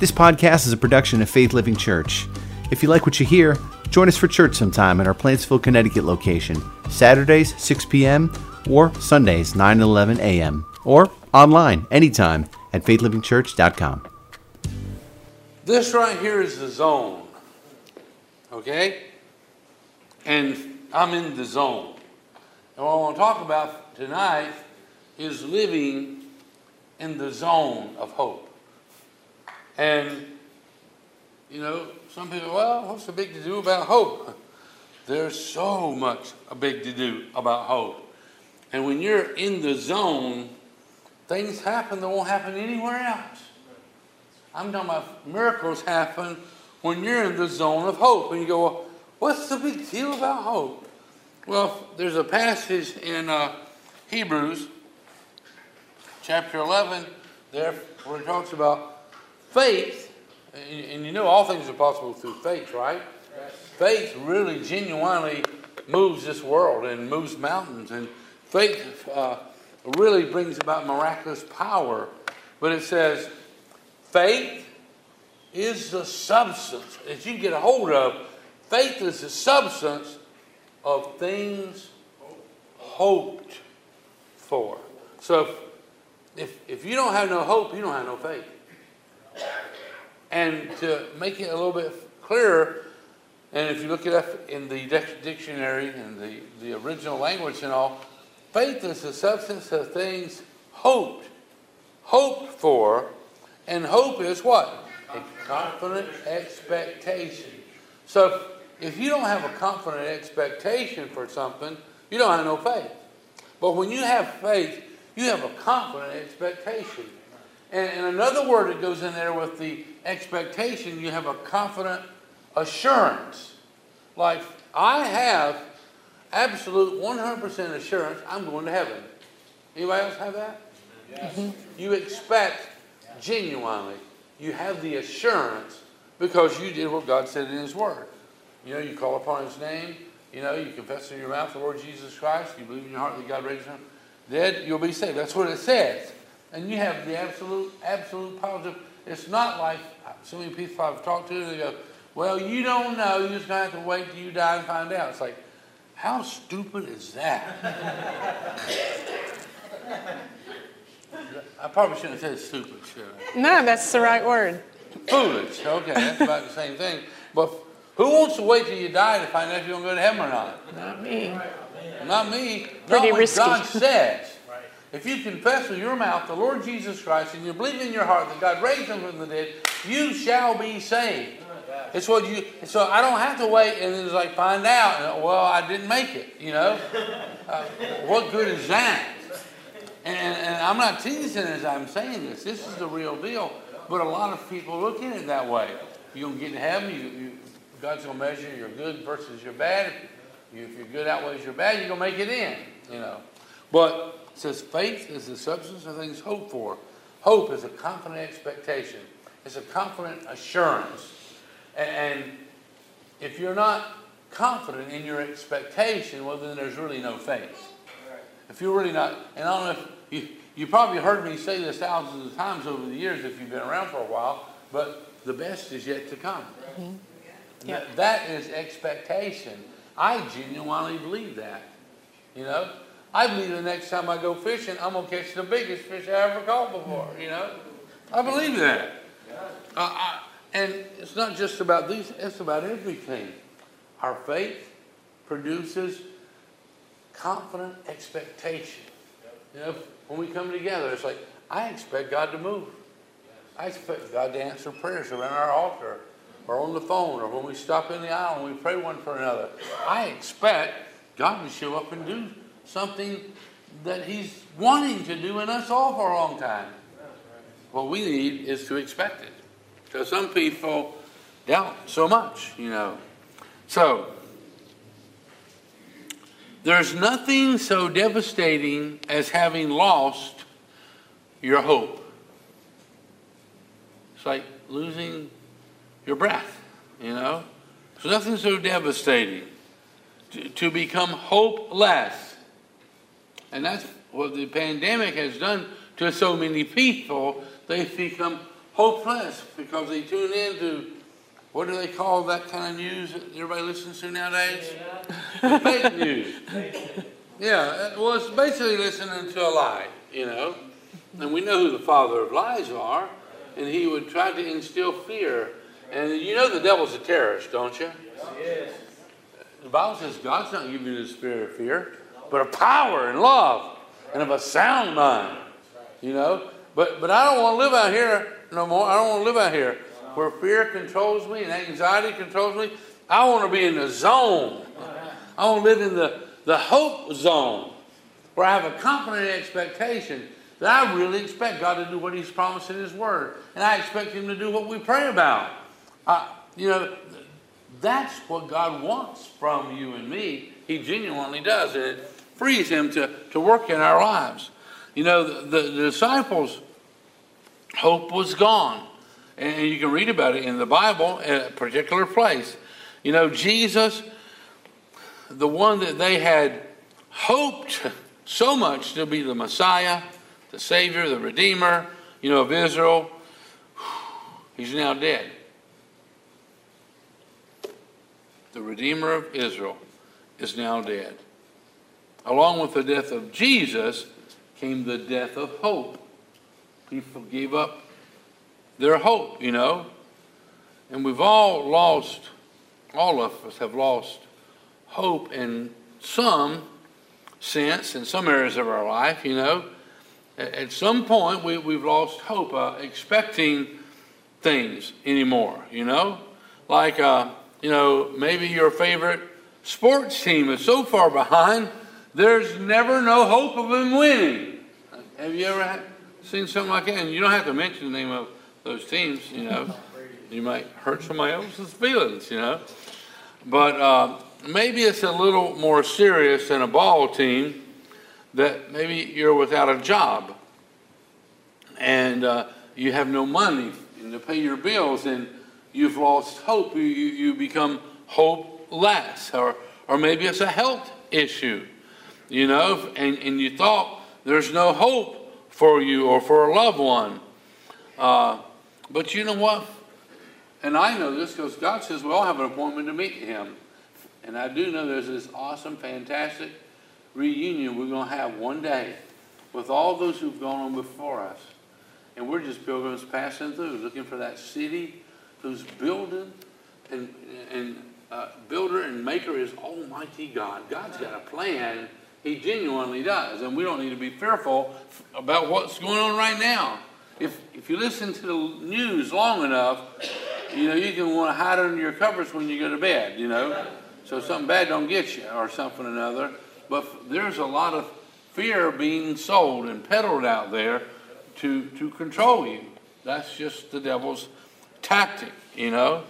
This podcast is a production of Faith Living Church. If you like what you hear, join us for church sometime at our Plantsville, Connecticut location, Saturdays 6 p.m. or Sundays 9 and 11 a.m. or online anytime at faithlivingchurch.com. This right here is the zone. Okay? And I'm in the zone. And what I want to talk about tonight is living in the zone of hope. And, you know, some people, well, what's the big to do about hope? There's so much a big to do about hope. And when you're in the zone, things happen that won't happen anywhere else. I'm talking about miracles happen when you're in the zone of hope. And you go, well, what's the big deal about hope? Well, there's a passage in uh, Hebrews chapter 11 there where it talks about faith. And, and you know all things are possible through faith, right? Faith really genuinely moves this world and moves mountains. And faith uh, really brings about miraculous power. But it says, faith is the substance that you get a hold of. Faith is the substance of things hoped for. So if, if you don't have no hope, you don't have no faith. And to make it a little bit clearer, and if you look it up in the dictionary and the, the original language and all, faith is the substance of things hoped, hoped for, and hope is what? A confident expectation. So if you don't have a confident expectation for something, you don't have no faith. But when you have faith, you have a confident expectation. And, and another word that goes in there with the expectation, you have a confident assurance. Like, I have absolute 100% assurance I'm going to heaven. Anybody else have that? Yes. Mm-hmm. You expect genuinely. You have the assurance because you did what God said in His Word. You know, you call upon His name. You know, you confess in your mouth the Lord Jesus Christ. You believe in your heart that God raised Him dead. You'll be saved. That's what it says. And you have the absolute, absolute positive. It's not like so many people I've talked to. They go, "Well, you don't know. You're just gonna have to wait till you die and find out." It's like, how stupid is that? I probably shouldn't have said stupid, should I? No, that's the right word. Foolish. Okay, that's about the same thing. But who wants to wait till you die to find out if you're going to go to heaven or not? Not me. Not me. Pretty not risky. God says. If you confess with your mouth the Lord Jesus Christ and you believe in your heart that God raised him from the dead, you shall be saved. It's what you. So I don't have to wait and then it's like find out. And, well, I didn't make it. You know, uh, what good is that? And, and I'm not teasing as I'm saying this. This is the real deal. But a lot of people look at it that way. You're gonna get in heaven. You, you, God's gonna measure your good versus your bad. If your good outweighs your bad, you're gonna make it in. You know. But says faith is the substance of things hoped for. Hope is a confident expectation. It's a confident assurance. And if you're not confident in your expectation, well, then there's really no faith. If you're really not, and I don't know if you, you probably heard me say this thousands of times over the years if you've been around for a while, but the best is yet to come. Mm-hmm. Yeah. That, that is expectation. I genuinely believe that. You know, I believe the next time I go fishing, I'm gonna catch the biggest fish I ever caught before. You know, I believe that. Uh, I, and it's not just about these; it's about everything. Our faith produces confident expectation. You know, when we come together, it's like I expect God to move. I expect God to answer prayers around our altar, or on the phone, or when we stop in the aisle and we pray one for another. I expect God to show up and do something that He's wanting to do in us all for a long time. What we need is to expect it. Because some people doubt so much, you know. So, there's nothing so devastating as having lost your hope. It's like losing your breath, you know? There's nothing so devastating to, to become hopeless and that's what the pandemic has done to so many people. They've become hopeless because they tune in to what do they call that kind of news that everybody listens to nowadays? Fake news. Yeah, well, it's basically listening to a lie, you know. And we know who the father of lies are, and he would try to instill fear. And you know the devil's a terrorist, don't you? Yes. The Bible says God's not giving you the spirit of fear, but of power and love and of a sound mind. You know? But but I don't want to live out here no more. I don't want to live out here where fear controls me and anxiety controls me. I want to be in the zone. I want to live in the, the hope zone where I have a confident expectation that I really expect God to do what He's promised in His Word. And I expect Him to do what we pray about. Uh, you know, that's what God wants from you and me. He genuinely does. And it frees Him to, to work in our lives. You know, the, the, disciples' hope was gone. And you can read about it in the Bible at a particular place. You know, Jesus, the one that they had hoped so much to be the Messiah, the Savior, the Redeemer, you know, of Israel, he's now dead. The Redeemer of Israel is now dead. Along with the death of Jesus came the death of hope. People gave up their hope, you know. And we've all lost, all of us have lost hope in some sense, in some areas of our life, you know. At some point, we, we've lost hope, uh, expecting things anymore, you know. Like, uh, you know, maybe your favorite sports team is so far behind, there's never no hope of them winning. Have you ever had, seen something like that? And you don't have to mention the name of those teams, you know. You might hurt somebody else's feelings, you know. But uh, maybe it's a little more serious than a ball team that maybe you're without a job and uh, you have no money to pay your bills and you've lost hope. You, you become hopeless. Or, or maybe it's a health issue, you know, and, and you thought there's no hope for you or for a loved one. Uh, but you know what? And I know this because God says we all have an appointment to meet Him. And I do know there's this awesome, fantastic reunion we're going to have one day with all those who've gone on before us. And we're just pilgrims passing through, looking for that city whose building and, and uh, builder and maker is Almighty God. God's got a plan. He genuinely does. And we don't need to be fearful about what's going on right now if, if you listen to the news long enough, you know, you can want to hide under your covers when you go to bed, you know, so something bad don't get you or something or another. But there's a lot of fear being sold and peddled out there to, to control you. That's just the devil's tactic, you know.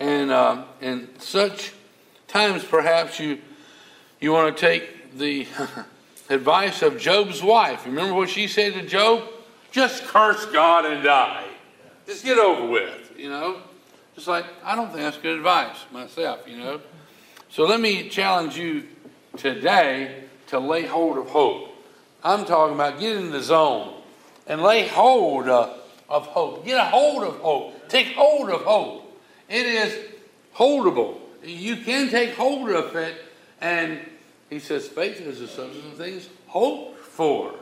And uh, in such times, perhaps you you want to take the advice of Job's wife. Remember what she said to Job? just curse God and die. Just get over with, you know? Just like, I don't think that's good advice myself, you know? So let me challenge you today to lay hold of hope. I'm talking about get in the zone and lay hold of, of hope. Get a hold of hope. Take hold of hope. It is holdable. You can take hold of it. And he says, faith is the substance of things hoped for.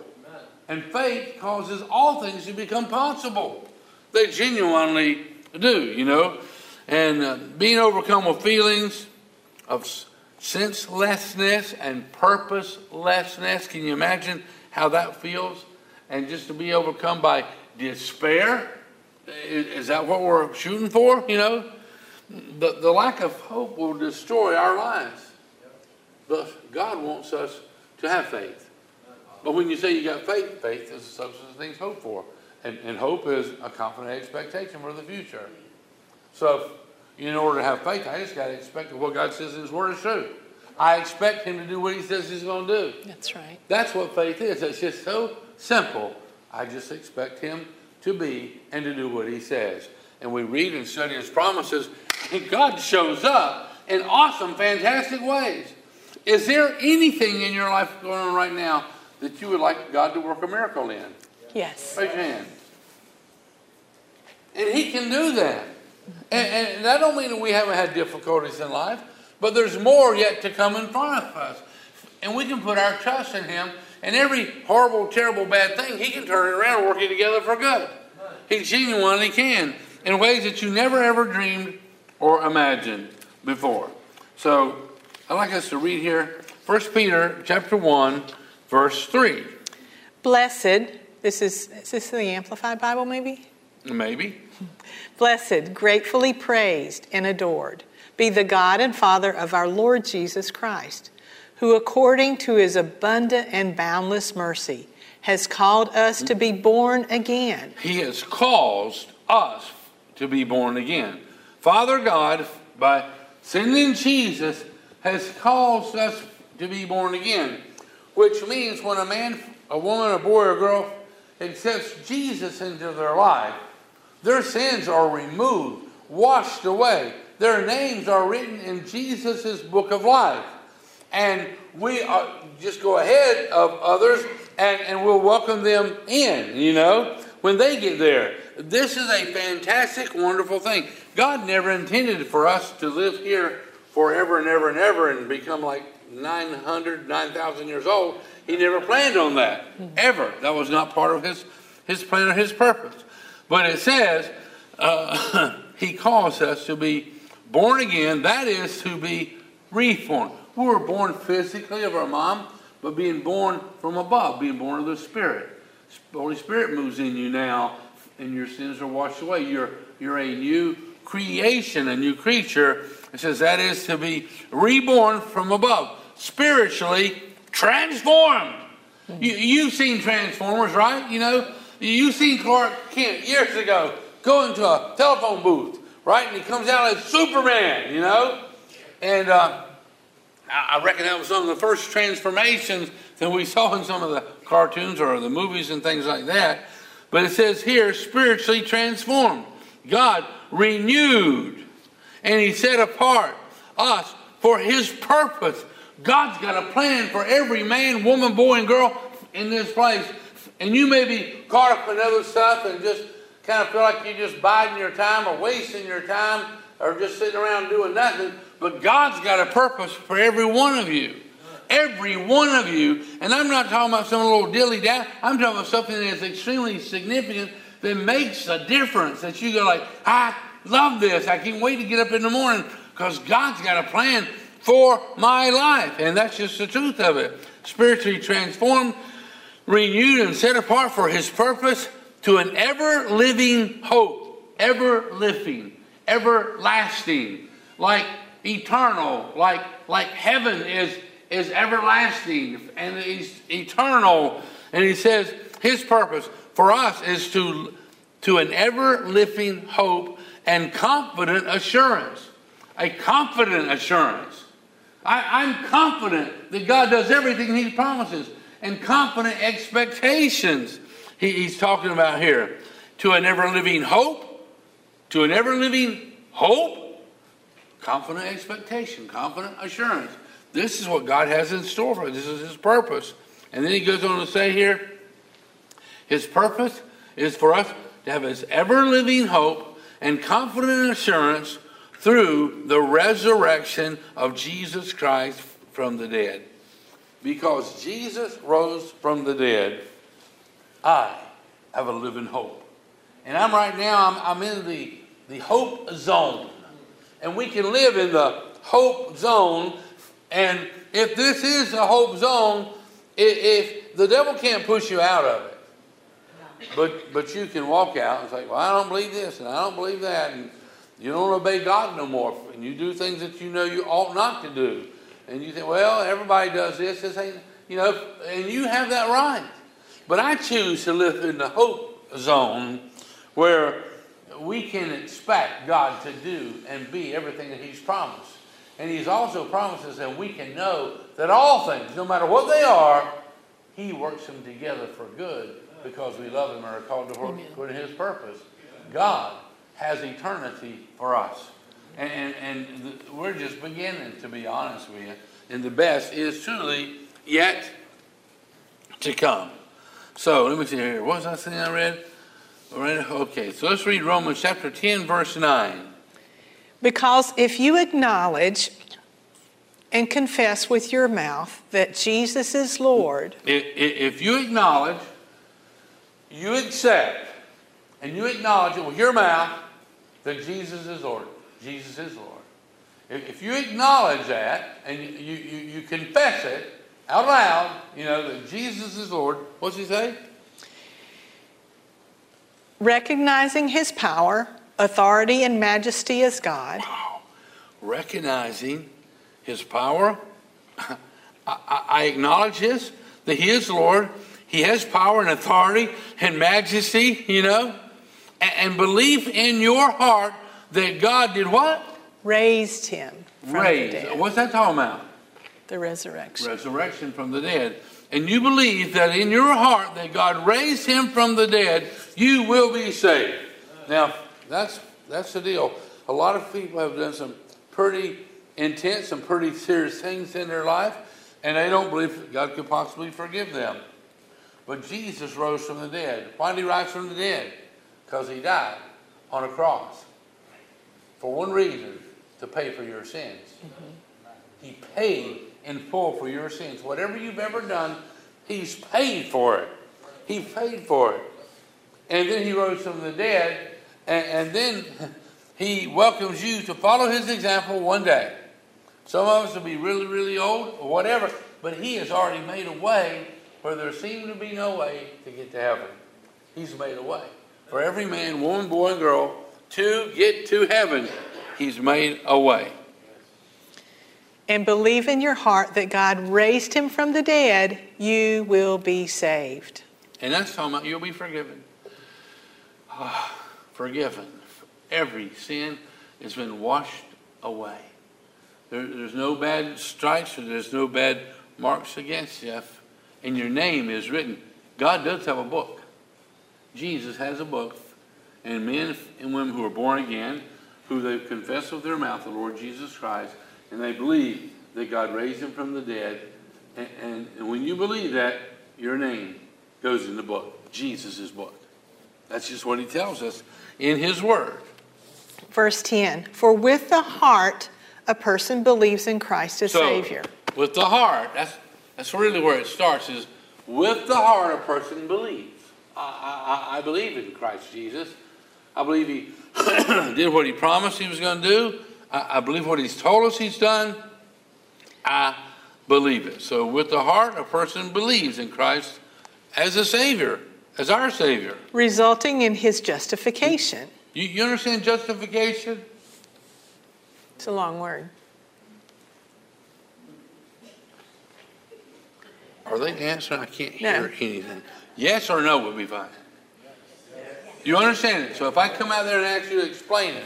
And faith causes all things to become possible. They genuinely do, you know. And uh, being overcome with feelings of senselessness and purposelessness. Can you imagine how that feels? And just to be overcome by despair. Is, is that what we're shooting for? You know? The, the lack of hope will destroy our lives. But God wants us to have faith. But when you say you got faith, faith is the substance of things hoped for. And, and hope is a confident expectation for the future. So, in order to have faith, I just got to expect what God says in His Word is true. I expect Him to do what He says He's going to do. That's right. That's what faith is. It's just so simple. I just expect Him to be and to do what He says. And we read and study His promises, and God shows up in awesome, fantastic ways. Is there anything in your life going on right now that you would like God to work a miracle in? Yes. Raise your hand. And He can do that. And, and that don't mean that we haven't had difficulties in life, but there's more yet to come in front of us. And we can put our trust in Him, and every horrible, terrible, bad thing, He can turn it around and work it together for good. He genuinely can in ways that you never ever dreamed or imagined before. So I'd like us to read here 1 Peter chapter 1, verse 3. Blessed, this is, is this the Amplified Bible maybe? Maybe. Blessed, gratefully praised, and adored be the God and Father of our Lord Jesus Christ, who according to his abundant and boundless mercy has called us to be born again. He has caused us to be born again. Father God, by sending Jesus, has caused us to be born again, which means when a man, a woman, a boy, or girl accepts Jesus into their life, their sins are removed, washed away. Their names are written in Jesus' book of life. And we are, just go ahead of others and, and we'll welcome them in, you know, when they get there. This is a fantastic, wonderful thing. God never intended for us to live here forever and ever and ever and become like 900, 9,000 years old. He never planned on that, ever. That was not part of his, his plan or his purpose. But it says uh, he calls us to be born again, that is to be reformed. We were born physically of our mom, but being born from above, being born of the Spirit. The Holy Spirit moves in you now, and your sins are washed away. You're, you're a new creation, a new creature. It says that is to be reborn from above, spiritually transformed. You, you've seen Transformers, right? You know, you seen Clark Kent years ago go into a telephone booth, right? And he comes out as Superman, you know? And uh, I reckon that was some of the first transformations that we saw in some of the cartoons or the movies and things like that. But it says here, spiritually transformed. God renewed and He set apart us for His purpose. God's got a plan for every man, woman, boy, and girl in this place. And you may be caught up in other stuff and just kind of feel like you're just biding your time or wasting your time or just sitting around doing nothing. But God's got a purpose for every one of you. Every one of you. And I'm not talking about some little dilly dally. I'm talking about something that is extremely significant that makes a difference. That you go like, I love this. I can't wait to get up in the morning because God's got a plan for my life. And that's just the truth of it. Spiritually transformed renewed and set apart for his purpose to an ever living hope, ever living, everlasting, like eternal, like, like heaven is, is everlasting and is eternal. And he says his purpose for us is to, to an ever living hope and confident assurance. A confident assurance. I, I'm confident that God does everything he promises and confident expectations he, he's talking about here. To an ever living hope, to an ever living hope, confident expectation, confident assurance. This is what God has in store for us. This is his purpose. And then he goes on to say here, his purpose is for us to have this ever living hope and confident assurance through the resurrection of Jesus Christ from the dead because Jesus rose from the dead, I have a living hope. And I'm right now, I'm, I'm in the, the hope zone. And we can live in the hope zone. And if this is a hope zone, if, if the devil can't push you out of it, but but you can walk out and say, Well, I don't believe this and I don't believe that, and you don't obey God no more, and you do things that you know you ought not to do and you think, well, everybody does this. This ain't, you know, and you have that right. But I choose to live in the hope zone where we can expect God to do and be everything that He's promised. And He's also promises that we can know that all things, no matter what they are, He works them together for good because we love Him and are called to work according to His purpose. God has eternity for us. And, and, and the, we're just beginning, to be honest with you. And the best is truly yet to come. So let me see here. What was I saying I read? Okay, so let's read Romans chapter 10, verse 9. Because if you acknowledge and confess with your mouth that Jesus is Lord, I- i- If you acknowledge, you accept, and you acknowledge it with your mouth that Jesus is Lord. Jesus is Lord. If if you acknowledge that and you, you, you confess it out loud, you know, that Jesus is Lord, what's he say? recognizing his power, authority, and majesty as God, recognizing his power. I, I- I acknowledge his, that he is Lord. He has power and authority and majesty, you know, and, and believe in your heart that God did what? raised him from the Raised. dead. What's that talking about? The resurrection. Resurrection from the dead. And you believe that in your heart that God raised him from the dead, you will be saved. Now, that's that's the deal. A lot of people have done some pretty intense and pretty serious things in their life, and they don't believe that God could possibly forgive them. But Jesus rose from the dead. Why did he rise from the dead? Because he died on a cross. For one reason, to pay for your sins. Mm-hmm. He paid in full for your sins. Whatever you've ever done, He's paid for it. He paid for it. And then He rose from the dead, and, and then He welcomes you to follow His example one day. Some of us will be really, really old or whatever, but He has already made a way where there seemed to be no way to get to heaven. He's made a way for every man, woman, boy, and girl to get to heaven. He's made a way. And believe in your heart that God raised him from the dead, you will be saved. And that's talking about you'll be forgiven. Ah, forgiven. Every sin has been washed away. There, there's no bad stripes or there's no bad marks against you. And your name is written. God does have a book. Jesus has a book. And men and women who are born again, who they confess with their mouth the Lord Jesus Christ, and they believe that God raised him from the dead. And, and, and when you believe that, your name goes in the book, Jesus' book. That's just what he tells us in his word. Verse 10 For with the heart a person believes in Christ as So, Savior. With the heart, that's, that's really where it starts, is with the heart a person believes. I, I, I believe in Christ Jesus. I believe he did what he promised he was going to do. I, I believe what he's told us he's done. I believe it. So with the heart, a person believes in Christ as a Savior, as our Savior. Resulting in his justification. You, you understand justification? It's a long word. Are they answering? I can't No. hear anything. Yes or no would be fine. You understand it? So if I come out there and ask you to explain it,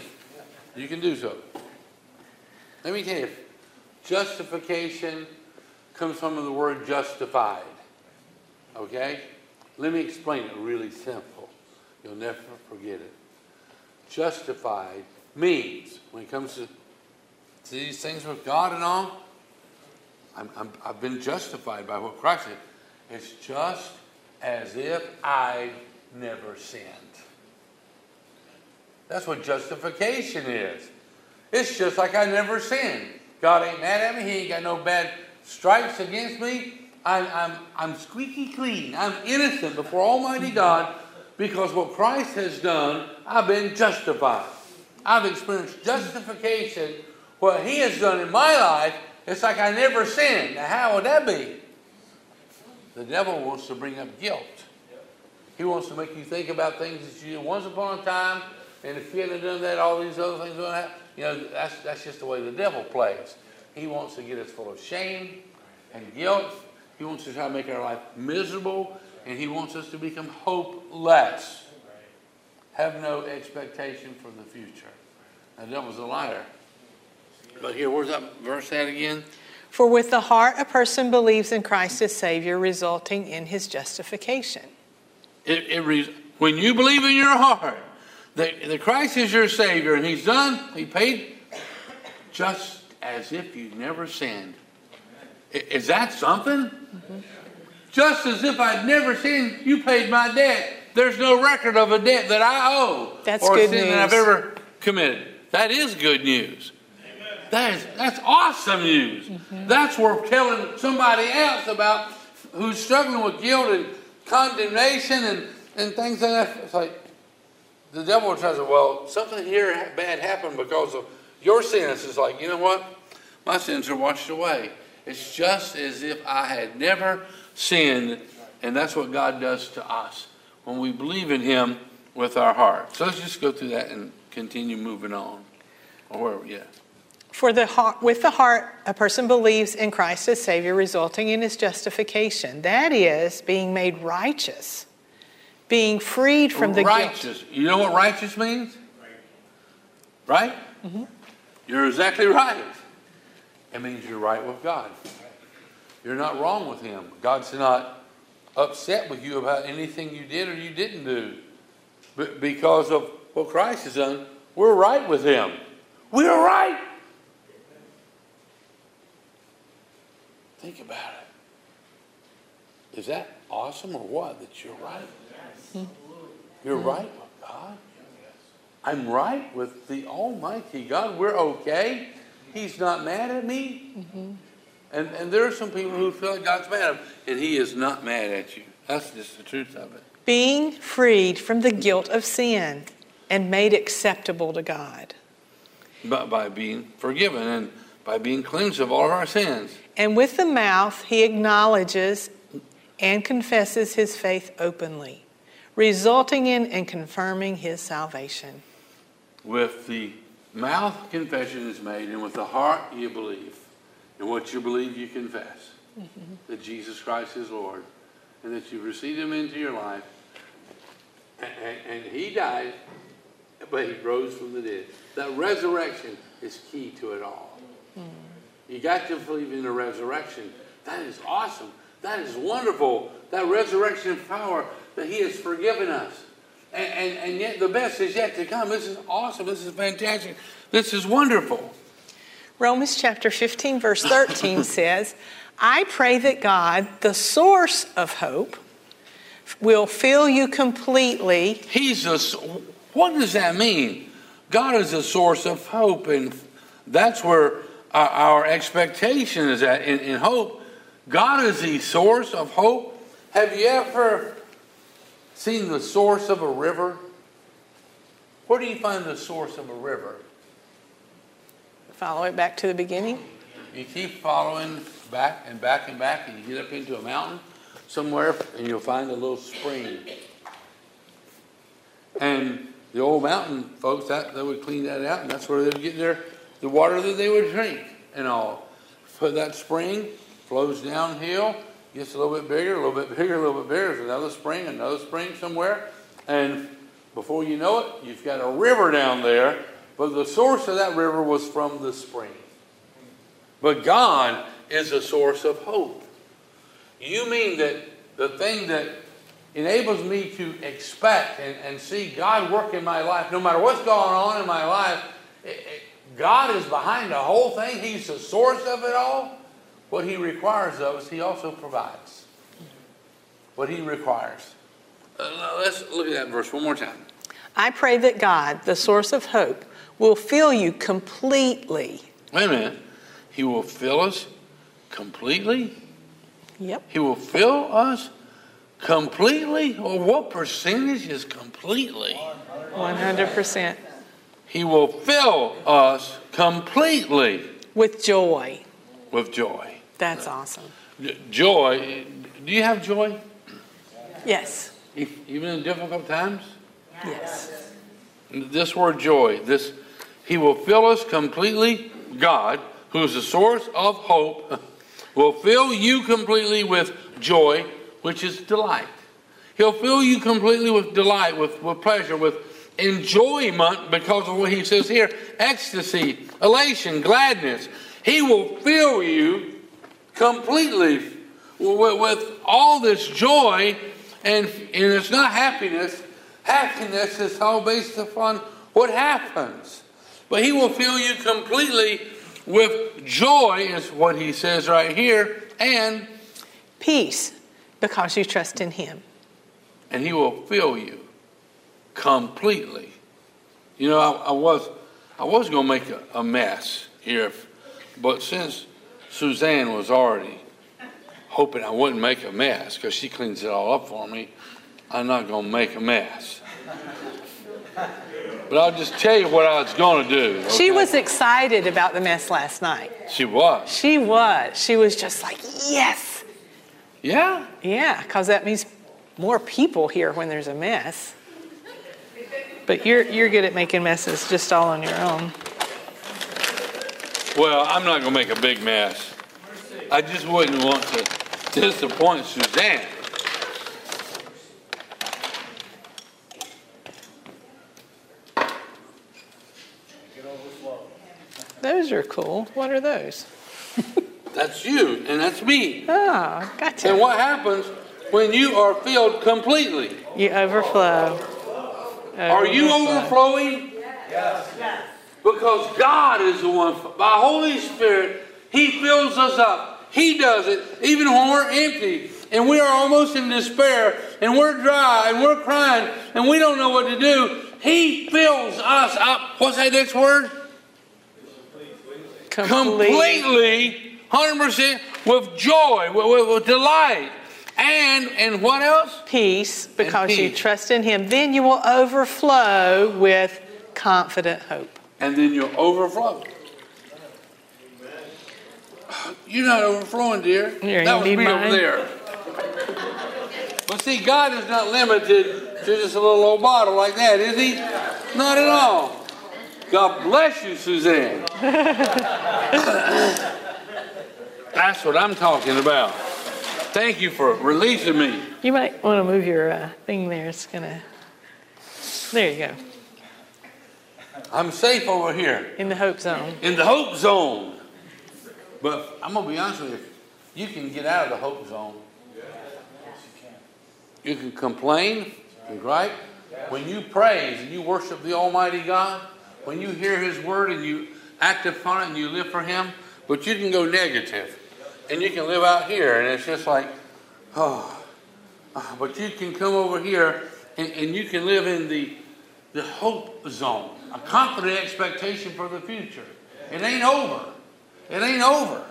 you can do so. Let me tell you, justification comes from the word justified. Okay? Let me explain it really simple. You'll never forget it. Justified means, when it comes to, to these things with God and all, I'm, I'm, I've been justified by what Christ did. It's just as if I never sinned. That's what justification is. It's just like I never sinned. God ain't mad at me. He ain't got no bad stripes against me. I'm, I'm, I'm squeaky clean. I'm innocent before Almighty God because what Christ has done, I've been justified. I've experienced justification. What He has done in my life, it's like I never sinned. Now, how would that be? The devil wants to bring up guilt. He wants to make you think about things that you did once upon a time, and if you hadn't done that, all these other things would happen. You know, that's, that's just the way the devil plays. He wants to get us full of shame and guilt. He wants to try to make our life miserable, and he wants us to become hopeless. Have no expectation for the future. The devil's a liar. But here, where's that verse at again? For with the heart a person believes in Christ as Savior, resulting in his justification. It, it re- when you believe in your heart that, that Christ is your Savior and He's done, He paid just as if you never sinned. Is that something? Mm-hmm. Just as if I'd never sinned, you paid my debt. There's no record of a debt that I owe That's or a sin that I've ever committed. That is good news. That is that's awesome news. Mm-hmm. That's worth telling somebody else about who's struggling with guilt and condemnation and, and things like that. It's like the devil tries to, well, something here bad happened because of your sins. It's like, you know what? My sins are washed away. It's just as if I had never sinned, and that's what God does to us when we believe in Him with our heart. So let's just go through that and continue moving on. Or at? For the heart, with the heart, a person believes in Christ as Savior, resulting in his justification. That is, being made righteous, being freed from the guilt. righteous. You know what righteous means? Right? Mm-hmm. You're exactly right. It means you're right with God. You're not wrong with Him. God's not upset with you about anything you did or you didn't do. But because of what Christ has done, we're right with Him. We're right. Think about it. Is that awesome or what? That you're right? You're hmm. right with God. I'm right with the Almighty God. We're okay. He's not mad at me. Mm-hmm. And, and there are some people who feel like God's mad at them, and He is not mad at you. That's just the truth of it. Being freed from the guilt of sin and made acceptable to God. But by being forgiven and by being cleansed of all of our sins. And with the mouth, he acknowledges and confesses his faith openly, resulting in and confirming his salvation. With the mouth, confession is made, and with the heart, you believe. And what you believe, you confess mm-hmm. that Jesus Christ is Lord, and that you've received Him into your life. And, and, and He died, but He rose from the dead. That resurrection is key to it all. You got to believe in the resurrection. That is awesome. That is wonderful. That resurrection power that He has forgiven us. And, and, and yet the best is yet to come. This is awesome. This is fantastic. This is wonderful. Romans chapter 15, verse 13 says, I pray that God, the source of hope, will fill you completely. He's a. What does that mean? God is a source of hope, and that's where our, our expectation is that in, in hope. God is the source of hope. Have you ever seen the source of a river? Where do you find the source of a river? Follow it back to the beginning. You keep following back and back and back, and you get up into a mountain somewhere, and you'll find a little spring. And the old mountain folks, that they would clean that out, and that's where they would get their the water that they would drink and all. Put that spring flows downhill, gets a little bit bigger, a little bit bigger, a little bit bigger. There's another spring, another spring somewhere, and before you know it, you've got a river down there. But the source of that river was from the spring. But God is a source of hope. You mean that the thing that enables me to expect and, and see God work in my life, no matter what's going on in my life, it- it- God is behind the whole thing. He's the source of it all. What He requires of us, He also provides. What He requires. Uh, let's look at that verse one more time. I pray that God, the source of hope, will fill you completely. Wait a minute. He will fill us completely? Yep. He will fill us completely? Or what percentage is completely? 100%. He will fill us completely With joy. with joy. That's awesome. Joy. Do you have joy? Yes. Even in difficult times? Yes. This word joy, this He will fill us completely. God, who is the source of hope, will fill you completely with joy, which is delight. He'll fill you completely with delight, with, with pleasure, with enjoyment because of what he says here ecstasy, elation, gladness. He will fill you completely with, with all this joy, and, and it's not happiness. Happiness is all based upon what happens. But he will fill you completely with joy, is what he says right here, and Peace, because you trust in Him. and He will fill you completely. You know, I, I was I was going to make a, a mess here, but since Suzanne was already hoping I wouldn't make a mess because she cleans it all up for me, I'm not going to make a mess. But I'll just tell you what I was going to do. okay? She was excited about the mess last night. She was. She was. She was just like, yes. Yeah. Yeah, because that means more people here when there's a mess. But you're, you're good at making messes just all on your own. Well, I'm not going to make a big mess. I just wouldn't want to disappoint Suzanne. Those are cool. What are those? That's you, and that's me. Oh, gotcha. And what happens when you are filled completely? You overflow. Uh, are you overflowing? Yes. Because God is the one, by Holy Spirit, He fills us up. He does it even when we're empty and we are almost in despair and we're dry and we're crying and we don't know what to do. He fills us up. What's that next word? Complete. Completely, 100% with joy, with, with, with delight. And, and what else? Peace because you trust in Him. Then you will overflow with confident hope. and then you'll overflow. You're not overflowing, dear. Here, that was me over there. But see, God is not limited to just a little old bottle like that, is He? Not at all. God bless you, Suzanne. That's what I'm talking about. Thank you for releasing me. You might want to move your uh, thing there. It's going to. There you go. I'm safe over here. In the hope zone. in the hope zone. But I'm gonna be honest with you, you can get out of the hope zone. You can complain and gripe. When you praise and you worship the Almighty God, when you hear His word and you act upon it and you live for Him, but you can go negative and you can live out here and it's just like, oh. Uh, But you can come over here and, and you can live in the, the hope zone, a confident expectation for the future. It ain't over. It ain't over.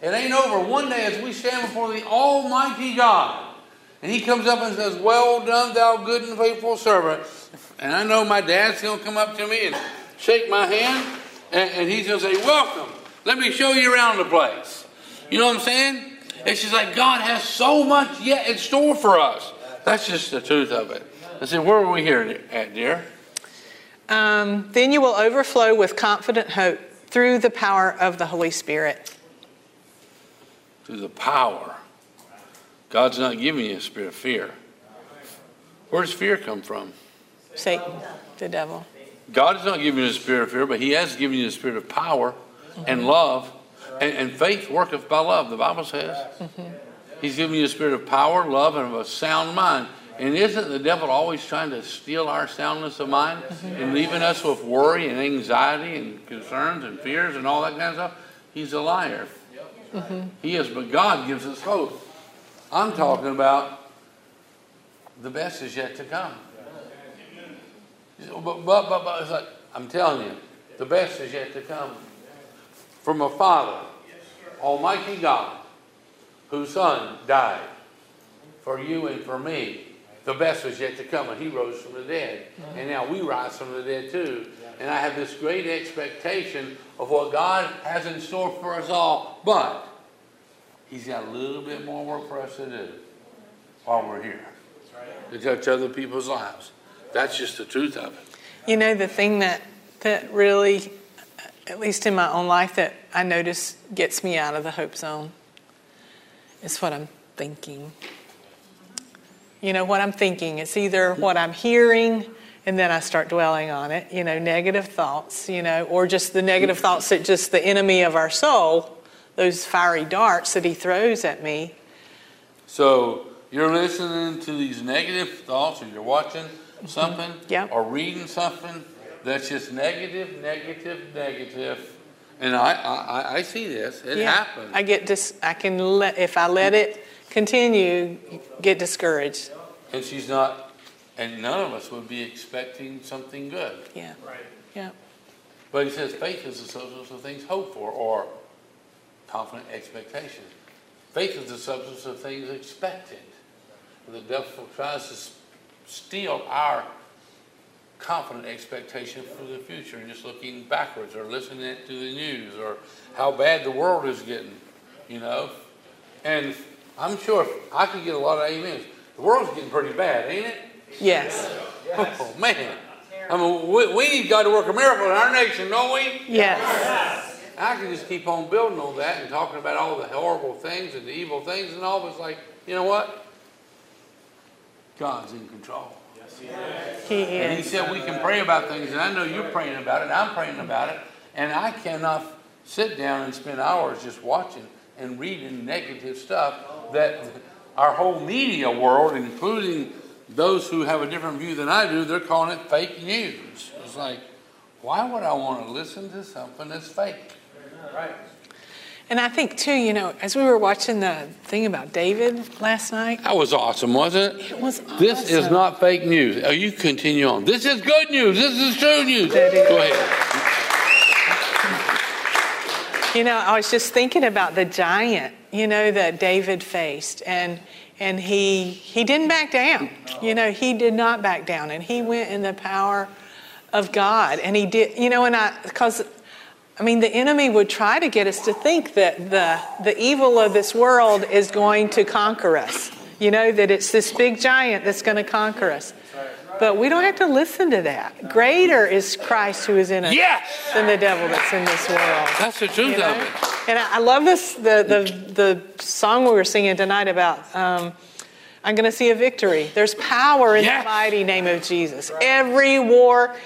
It ain't over. One day, as we stand before the Almighty God, and He comes up and says, Well done, thou good and faithful servant. And I know my dad's going to come up to me and shake my hand, and, and he's going to say, Welcome. Let me show you around the place. You know what I'm saying? It's just like God has so much yet in store for us. That's just the truth of it. I said, Where are we here at, dear? Um, then you will overflow with confident hope through the power of the Holy Spirit. through the power. God's not giving you a spirit of fear. Where does fear come from? Satan, the devil. God is not giving you a spirit of fear, but He has given you a spirit of power and love. And, and faith worketh by love, the Bible says. He's giving you a spirit of power, love, and of a sound mind. And isn't the devil always trying to steal our soundness of mind mm-hmm. and leaving us with worry and anxiety and concerns and fears and all that kind of stuff? He's a liar. Mm-hmm. He is, but God gives us hope. I'm talking about the best is yet to come. But, but, but, but it's like, I'm telling you, the best is yet to come. From a Father, Almighty God, whose Son died for you and for me. The best was yet to come, and He rose from the dead. And now we rise from the dead too. And I have this great expectation of what God has in store for us all. But He's got a little bit more work for us to do while we're here to touch other people's lives. That's just the truth of it. You know, the thing that, that really, at least in my own life, that I notice gets me out of the hope zone is what I'm thinking. You know, what I'm thinking. It's either what I'm hearing and then I start dwelling on it, you know, negative thoughts, you know, or just the negative thoughts that just the enemy of our soul, those fiery darts that he throws at me. So you're listening to these negative thoughts, or you're watching mm-hmm. something, Yeah. or reading something that's just negative, negative, negative. And I, I, I see this. It Yeah. happens. I get dis- I can let if I let it continue, get discouraged. And she's not, and none of us would be expecting something good. Yeah. Right. Yeah. But he says faith is the substance of things hoped for, or confident expectation. Faith is the substance of things expected. The devil tries to s- steal our confident expectation for the future, and just looking backwards or listening to the news or how bad the world is getting, you know. And I'm sure I could get a lot of amens. The world's getting pretty bad, ain't it? Yes. Oh, man. I mean, we, we need God to work a miracle in our nation, don't we? Yes. I can just keep on building on that and talking about all the horrible things and the evil things and all, but it's like, you know what? God's in control. He is. And He said we can pray about things, and I know you're praying about it, and I'm praying about it, and I cannot sit down and spend hours just watching and reading negative stuff that our whole media world, including those who have a different view than I do, they're calling it fake news. It's like, why would I want to listen to something that's fake? And I think, too, you know, as we were watching the thing about David last night, That was awesome, wasn't it? it was This is not fake news. Oh, you continue on. This is good news. This is true news. Is. Go ahead. You know, I was just thinking about the giant, you know, that David faced, and and he he didn't back down. You know, he did not back down, and he went in the power of God, and he did. You know, and I because. I mean, the enemy would try to get us to think that the, the evil of this world is going to conquer us. You know, that it's this big giant that's going to conquer us. But we don't have to listen to that. Greater is Christ who is in us Yes! than the devil that's in this world. That's the truth You know? of it. And I, love this the, the the song we were singing tonight about um, I'm going to see a victory. There's power in Yes. the mighty name of Jesus. Every war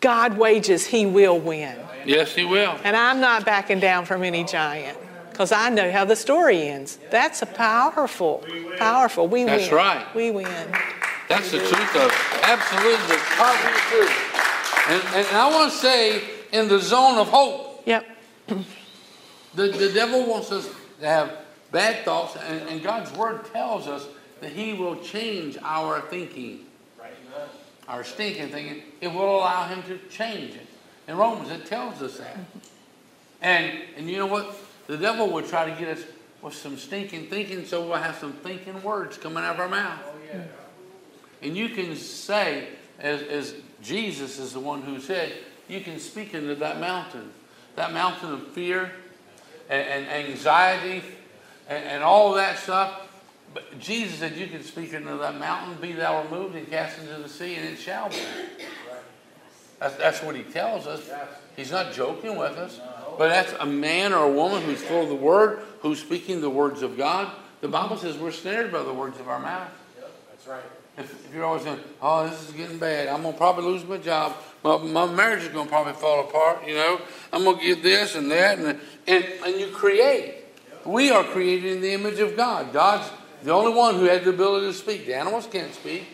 God wages, He will win. Yes, he will. And I'm not backing down from any giant because I know how the story ends. That's a powerful, powerful. We That's win. That's right. We win. That's the truth of it. Absolutely the positive truth. And, and I want to say, in the zone of hope, Yep. the, the devil wants us to have bad thoughts, and, and God's word tells us that he will change our thinking. Our stinking thinking, it will allow him to change it. In Romans, it tells us that. And, and you know what? The devil will try to get us with some stinking thinking, so we'll have some thinking words coming out of our mouth. Oh, yeah. And you can say, as, as Jesus is the one who said, you can speak into that mountain, that mountain of fear and, and anxiety and, and all that stuff. But Jesus said, you can speak into that mountain, be thou removed and cast into the sea, and it shall be. That's, that's what he tells us. He's not joking with us. But that's a man or a woman who's full of the word, who's speaking the words of God. The Bible says we're snared by the words of our mouth. That's right. If, if you're always saying, oh, this is getting bad, I'm going to probably lose my job, my, my marriage is going to probably fall apart, you know, I'm going to get this and that, and, and, and you create. We are created in the image of God. God's the only one who had the ability to speak. The animals can't speak.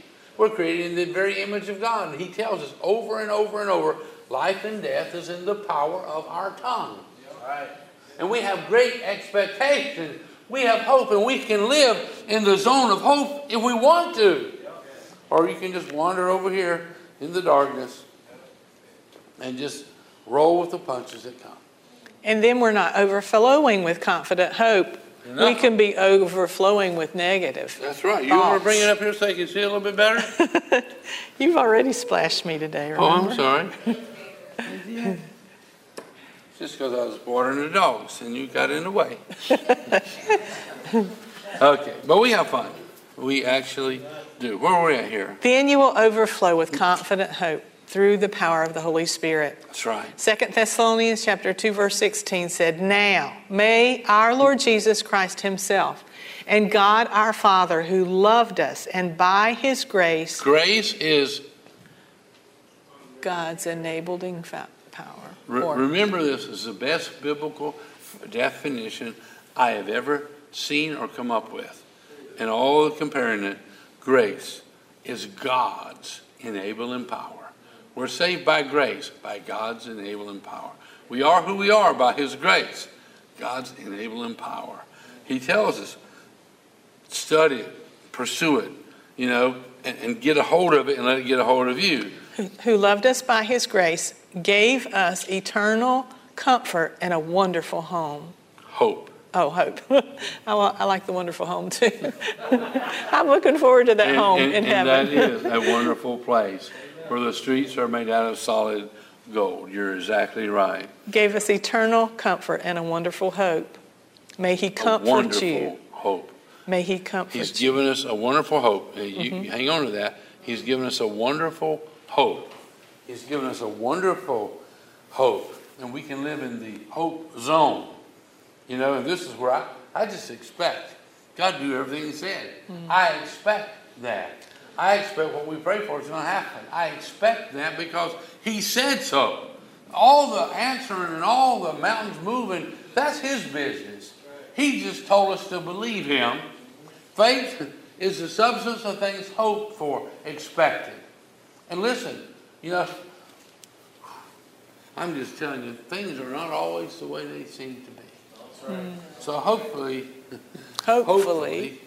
We're created in the very image of God. He tells us over and over and over life and death is in the power of our tongue. Right. And we have great expectation. We have hope, and we can live in the zone of hope if we want to. Or you can just wander over here in the darkness and just roll with the punches that come. And then we're not overflowing with confident hope. We can be overflowing with negative. That's right. You want to bring it up here so you can see a little bit better? You've already splashed me today, oh. I'm sorry. Just because I was watering the dogs and you got in the way. okay, but we have fun. We actually do. Where are we at here? Then you will overflow with confident hope through the power of the Holy Spirit. That's right. Second Thessalonians chapter 2 verse 16 said, "Now may our Lord Jesus Christ himself and God our Father who loved us and by his grace Grace is God's enabling fa- power." Re- remember, this is the best biblical definition I have ever seen or come up with. And all the comparing it, grace is God's enabling power. We're saved by grace, by God's enabling power. We are who we are by His grace, God's enabling power. He tells us, study it, pursue it, you know, and, and get a hold of it and let it get a hold of you. who- who loved us by his grace, gave us eternal comfort and a wonderful home. Hope. Oh, hope. I, I like the wonderful home too. I'm looking forward to that And, home and- in and heaven. that is a wonderful place where the streets are made out of solid gold. You're exactly right. Gave us eternal comfort and a wonderful hope. May he A comfort wonderful you. hope. May he comfort He's you. given us a wonderful hope. And You, Mm-hmm. hang on to that. He's given us a wonderful hope. He's given us a wonderful hope. And we can live in the hope zone. You know, and this is where I, I just expect God to do everything He said. Mm-hmm. I expect that. I expect what we pray for is going to happen. I expect that because He said so. All the answering and all the mountains moving, that's His business. He just told us to believe Him. Faith is the substance of things hoped for, expected. And listen, you know, I'm just telling you, things are not always the way they seem to be. So hopefully, Hopefully.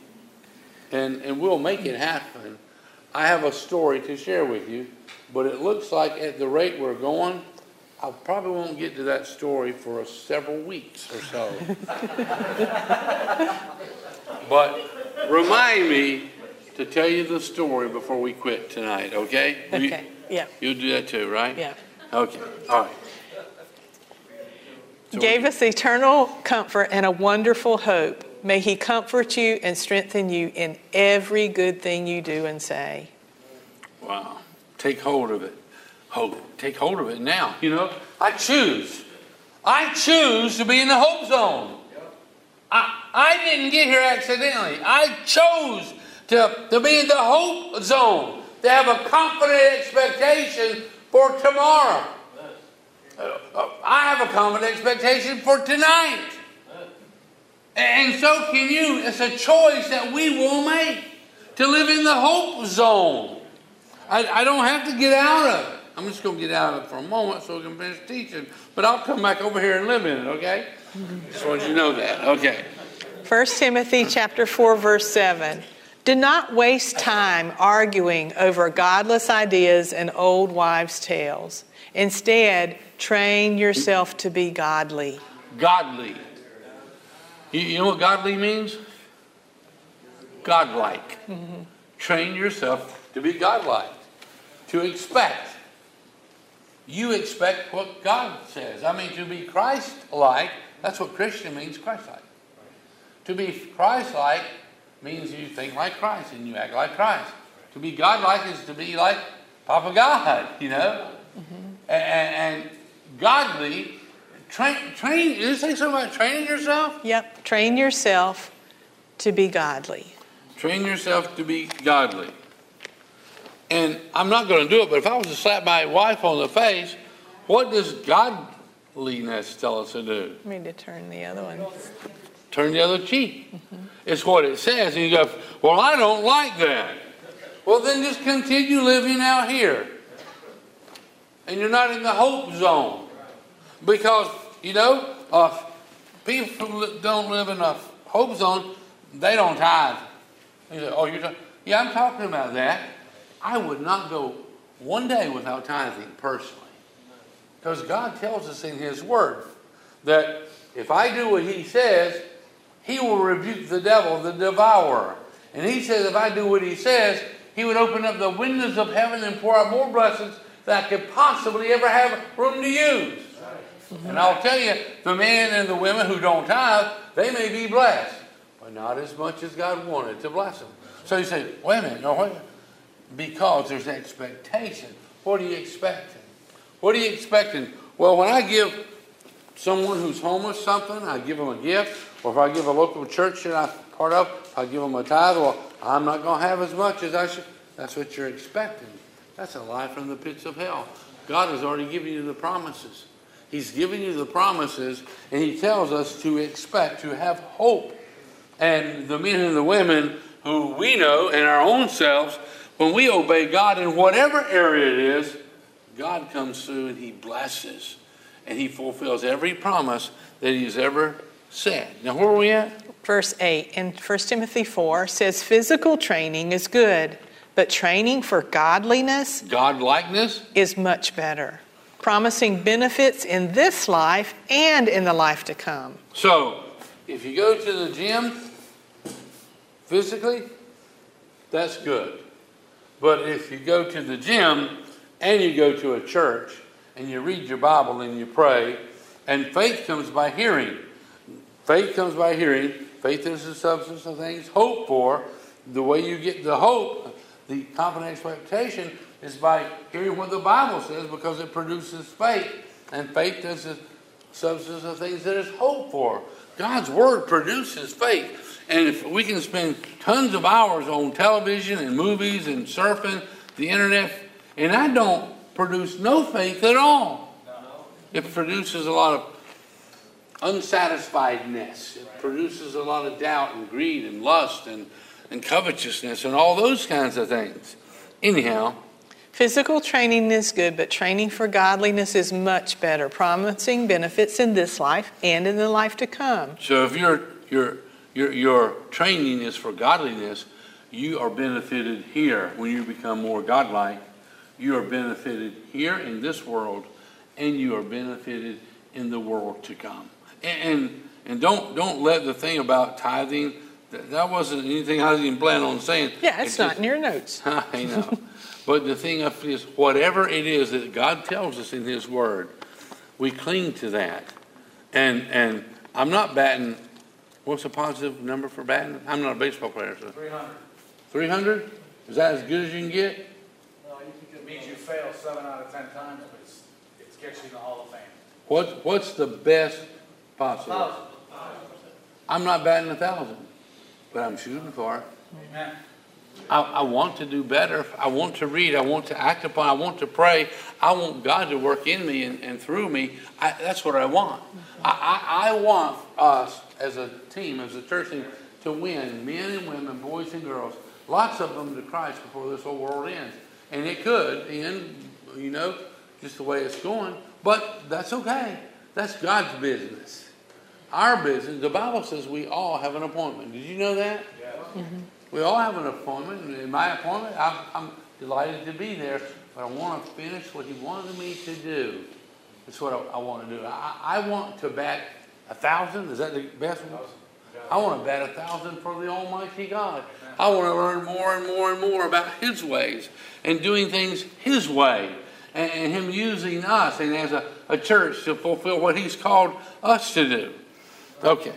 and, and we'll make it happen. I have a story to share with you, but it looks like at the rate we're going, I probably won't get to that story for several weeks or so. but remind me to tell you the story before we quit tonight, okay? You- Okay, yeah, You'll do that too, right? yeah. Okay, all right. So- Gave us eternal comfort and a wonderful hope. May he comfort you and strengthen you in every good thing you do and say. Wow. Take hold of it. Hope. Take hold of it now. You know, I choose. I choose to be in the hope zone. I, I didn't get here accidentally. I chose to, to be in the hope zone, to have a confident expectation for tomorrow. Uh, uh, I have a confident expectation for tonight. And so can you. It's a choice that we will make to live in the hope zone. I, I don't have to get out of it. I'm just going to get out of it for a moment so we can finish teaching. But I'll come back over here and live in it, okay? Just want you to know that. Okay. 1 Timothy chapter 4 verse 7. Do not waste time arguing over godless ideas and old wives' tales. Instead, train yourself to be godly. Godly. You, you know what godly means? Godlike. Train yourself to be godlike, to expect. You expect what God says. I mean, to be Christ like, that's what Christian means, Christ like. To be Christ like means you think like Christ and you act like Christ. To be God like is to be like Papa God, you know? Mm-hmm. And, and godly, train, train, did it say something about training yourself? Yep, train yourself to be godly. Train yourself to be godly. And I'm not going to do it, but if I was to slap my wife on the face, what does godliness tell us to do? Let me to turn the other one. Turn the other cheek. Mm-hmm. It's what it says. And you go, Well, I don't like that. Well, then just continue living out here. And you're not in the hope zone. Because, you know, uh, people who don't live in a hope zone, they don't tithe. You say, oh, you're? Yeah, I'm talking about that. I would not go one day without tithing personally. Because God tells us in His Word that if I do what He says, He will rebuke the devil, the devourer. And He says if I do what He says, He would open up the windows of heaven and pour out more blessings than I could possibly ever have room to use. Mm-hmm. And I'll tell you, the men and the women who don't tithe, they may be blessed, but not as much as God wanted to bless them. So you say, wait a minute, no, wait. Because there's expectation. What are you expecting? What are you expecting? Well, when I give someone who's homeless something, I give them a gift, or if I give a local church that I'm part of, I give them a tithe, well, I'm not going to have as much as I should. That's what you're expecting. That's a lie from the pits of hell. God has already given you the promises. He's given you the promises, and He tells us to expect, to have hope. And the men and the women who we know in our own selves, when we obey God in whatever area it is, God comes through and He blesses. And He fulfills every promise that He's ever said. Now, where are we at? Verse 8 in 1 Timothy 4 says, Physical training is good, But training for godliness God likeness. is much better, promising benefits in this life and in the life to come. So, if you go to the gym physically, that's good. But if you go to the gym and you go to a church and you read your Bible and you pray, and faith comes by hearing. Faith comes by hearing. Faith is the substance of things hoped for. The way you get the hope, the confident expectation, is by hearing what the Bible says because it produces faith. And faith is the substance of things that is hoped for. God's Word produces faith. And if we can spend tons of hours on television and movies and surfing the internet, and I don't produce no faith at all. It produces a lot of unsatisfiedness. It produces a lot of doubt and greed and lust and, and covetousness and all those kinds of things. Anyhow, Physical training is good, but training for godliness is much better, promising benefits in this life and in the life to come. so if your your your your training is for godliness, you are benefited here when you become more godlike. You are benefited here in this world, and you are benefited in the world to come. And and, and don't don't let the thing about tithing that, that wasn't anything I didn't plan on saying. Yeah, it's It not just- in your notes. I know. But the thing of is, whatever it is that God tells us in His Word, we cling to that. And and I'm not batting. What's a positive number for batting? I'm not a baseball player. So 300. 300 is that as good as you can get? No, you- it means you fail seven out of 10 times, but it's, it gets you in the Hall of Fame. What what's the best possible? Thousand. I'm not batting a thousand, but I'm shooting for it. Amen. I, I want to do better. I want to read. I want to act upon. I want to pray. I want God to work in me and, and through me. I, that's what I want. I, I, I want us as a team, as a church team, to win men and women, boys and girls, lots of them to Christ before this whole world ends. And it could end, you know, just the way it's going. But that's okay. That's God's business. Our business, the Bible says we all have an appointment. Did you know that? Mm-hmm. We all have an appointment, and in my appointment, I'm, I'm delighted to be there, but I want to finish what he wanted me to do. That's what I, I want to do. I, I want to bat a thousand. Is that the best one? I want to bat a thousand for the Almighty God. I want to learn more and more and more about His ways and doing things His way, and, and Him using us and as a, a church to fulfill what He's called us to do. Okay.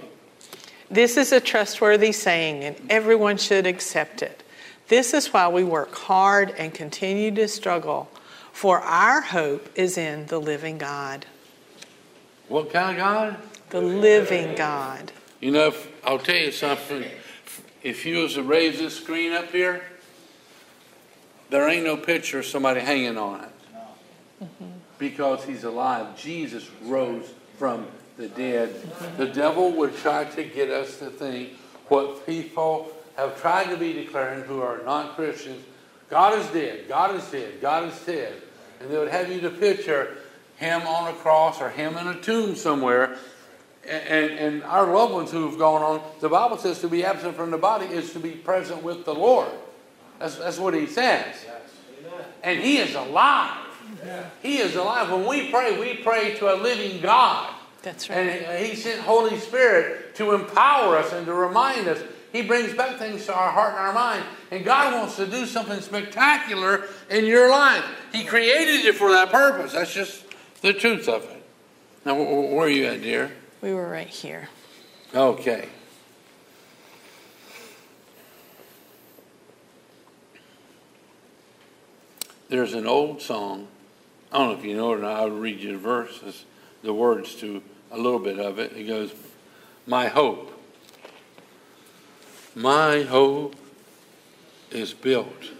This is a trustworthy saying, and everyone should accept it. This is why we work hard and continue to struggle, for our hope is in the living God. What kind of God? The living God. You know, if, I'll tell you something. If you was to raise this screen up here, there ain't no picture of somebody hanging on it. Mm-hmm. Because he's alive. Jesus rose from the dead. The devil would try to get us to think what people have tried to be declaring who are not Christians. God is dead. God is dead. God is dead. And they would have you to picture him on a cross or him in a tomb somewhere. And, and, and our loved ones who have gone on, the Bible says to be absent from the body is to be present with the Lord. That's, that's what he says. And he is alive. He is alive. When we pray, we pray to a living God. That's right. And he sent Holy Spirit to empower us and to remind us. He brings back things to our heart and our mind. And God wants to do something spectacular in your life. He created you for that purpose. That's just the truth of it. Now, wh- wh- where are you at, dear? We were right here. Okay. There's an old song. I don't know if you know it or not. I'll read you the verses, the words to a little bit of it. It goes, My hope. My hope is built.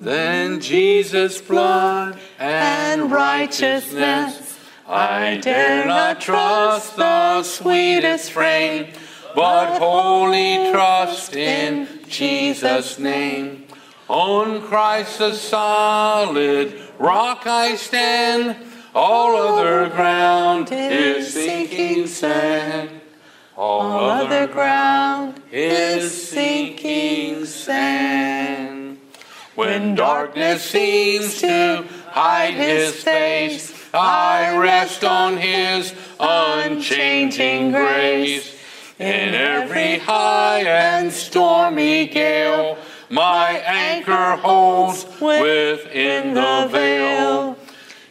Then Jesus' blood and righteousness. I dare not trust the sweetest frame, but wholly trust in Jesus' name. On Christ the solid rock I stand, all other ground is sinking sand. All other ground is sinking sand. When darkness seems to hide his face, I rest on his unchanging grace. In every high and stormy gale, my anchor holds within the veil.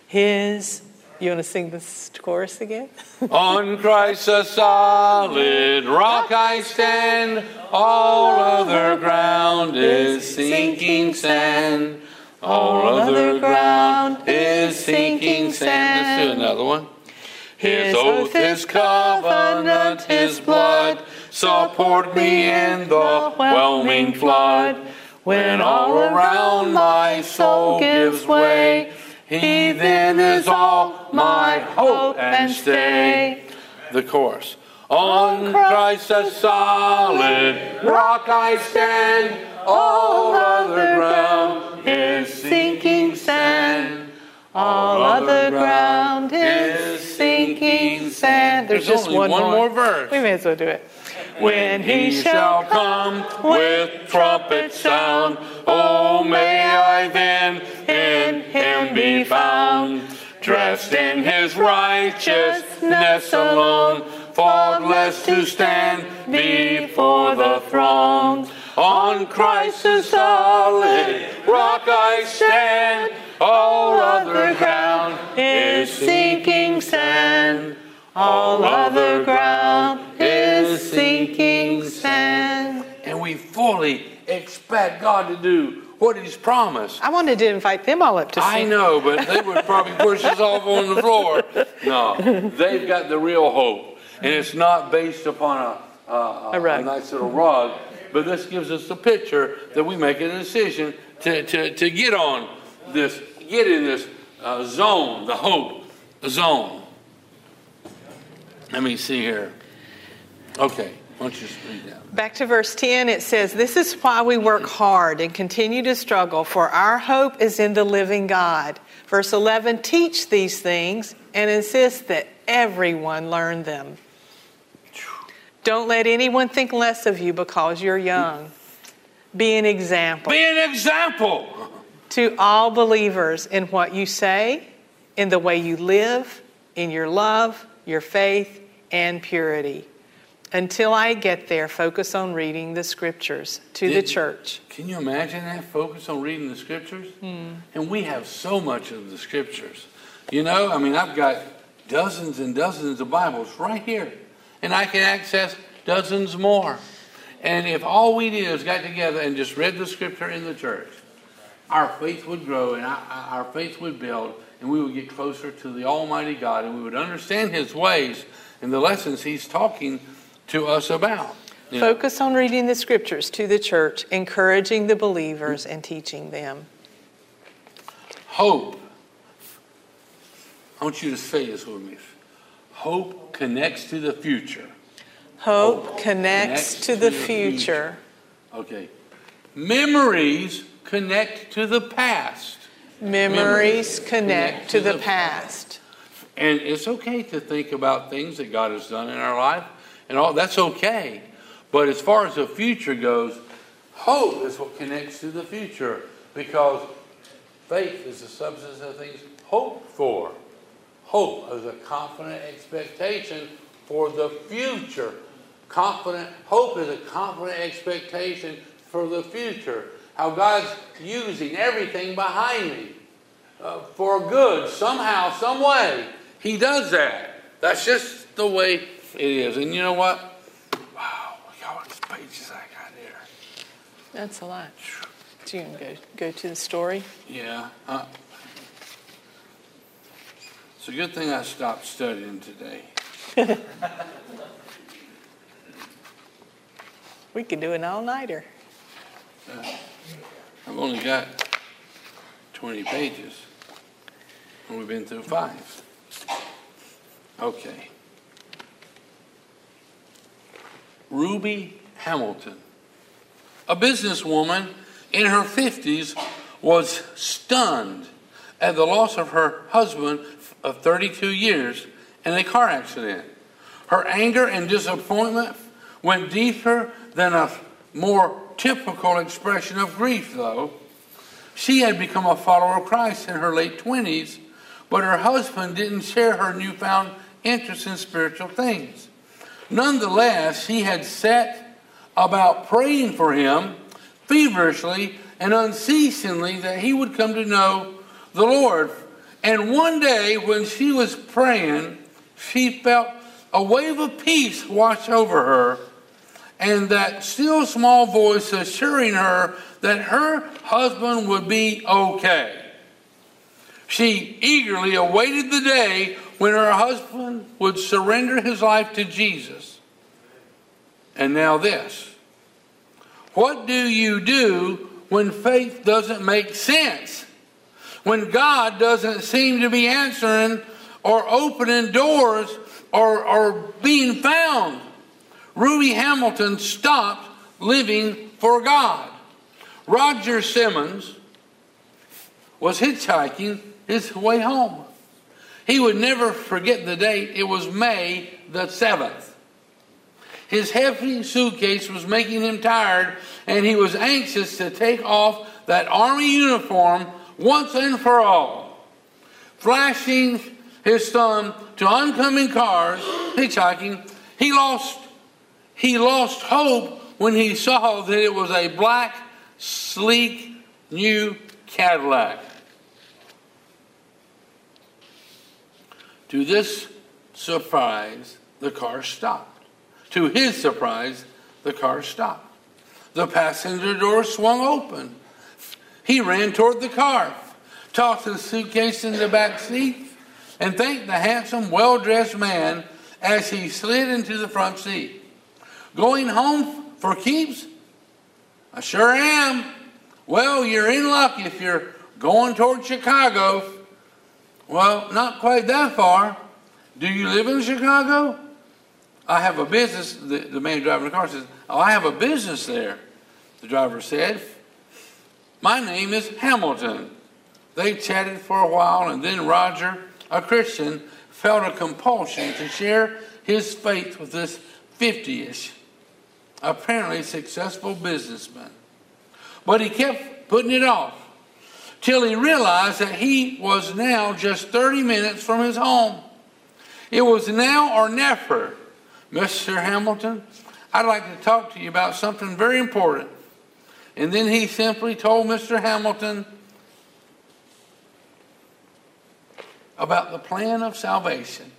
His, you want to sing this chorus again? On Christ a solid rock I stand, all other ground is sinking sand. All other ground is sinking sand. Let's do another one. His oath, his covenant, his blood support me in the whelming flood. When all around my soul gives way, he then is all my hope and stay. The chorus. On Christ a solid rock I stand, all other ground is sinking sand. All other ground is sinking sand. There's, There's just only one, one more. more verse. We may as well do it. When he shall come with trumpet sound, oh, may I then in him be found, dressed in his righteousness alone, faultless to stand before the throne. On Christ's solid rock I stand, all other ground is sinking sand. All other ground fully expect God to do what He's promised. I wanted to invite them all up to I sing. know, but they would probably push us off on the floor. No, they've got the real hope. And it's not based upon a, a, A rug. nice little rug, but this gives us a picture that we make a decision to, to, to get on this, get in this uh, zone, the hope zone. Let me see here. Okay, why don't you read that? Back to verse 10, it says, This is why we work hard and continue to struggle, for our hope is in the living God. Verse 11, teach these things and insist that everyone learn them. Don't let anyone think less of you because you're young. Be an example Be an example. to all believers in what you say, in the way you live, in your love, your faith, and purity. Until I get there, focus on reading the scriptures to the church. Can you imagine that? Focus on reading the scriptures? Hmm. And we have so much of the scriptures. You know, I mean, I've got dozens and dozens of Bibles right here, and I can access dozens more. And if all we did is got together and just read the scripture in the church, our faith would grow and our, our faith would build, and we would get closer to the Almighty God, and we would understand His ways and the lessons He's talking to us about. Know, Focus on reading the scriptures to the church, encouraging the believers and teaching them. Hope. I want you to say this with me. Hope connects to the future. Hope connects to the future. Okay. Memories connect to the past. Memories connect to the past. And it's okay to think about things that God has done in our life and all that's okay. But as far as the future goes, hope is what connects to the future because faith is the substance of things hoped for. Hope is a confident expectation for the future. Confident hope is a confident expectation for the future. How God's using everything behind me uh, for good somehow, some way. He does that. That's just the way it is. And you know what? Wow, look how many pages I got here. That's a lot. Do you want to go, go to the story? Yeah. Uh, it's a good thing I stopped studying today. We could do an all nighter. I've only got 20 pages, and we've been through five. Okay. Ruby Hamilton, a businesswoman in her 50s, was stunned at the loss of her husband of 32 years in a car accident. Her anger and disappointment went deeper than a more typical expression of grief, though. She had become a follower of Christ in her late 20s, but her husband didn't share her newfound interest in spiritual things. Nonetheless, she had set about praying for him feverishly and unceasingly that he would come to know the Lord. And one day, when she was praying, she felt a wave of peace wash over her, and that still small voice assuring her that her husband would be okay. She eagerly awaited the day when her husband would surrender his life to Jesus. And now, this. What do you do when faith doesn't make sense? When God doesn't seem to be answering or opening doors or, or being found? Ruby Hamilton stopped living for God. Roger Simmons was hitchhiking his way home. He would never forget the date. It was May the 7th. His heavy suitcase was making him tired, and he was anxious to take off that army uniform once and for all. Flashing his thumb to oncoming cars hitchhiking, he lost he lost hope when he saw that it was a black, sleek, new Cadillac. To this surprise, the car stopped. To his surprise, the car stopped. The passenger door swung open. He ran toward the car, tossed the suitcase in the back seat, and thanked the handsome, well dressed man as he slid into the front seat. Going home for keeps? I sure am. Well, you're in luck if you're going toward Chicago. Well, not quite that far. Do you live in Chicago? I have a business. The, the man driving the car says, Oh, I have a business there. The driver said, My name is Hamilton. They chatted for a while, and then Roger, a Christian, felt a compulsion to share his faith with this 50 ish, apparently successful businessman. But he kept putting it off till he realized that he was now just 30 minutes from his home. It was now or never. Mr. Hamilton, I'd like to talk to you about something very important. And then he simply told Mr. Hamilton about the plan of salvation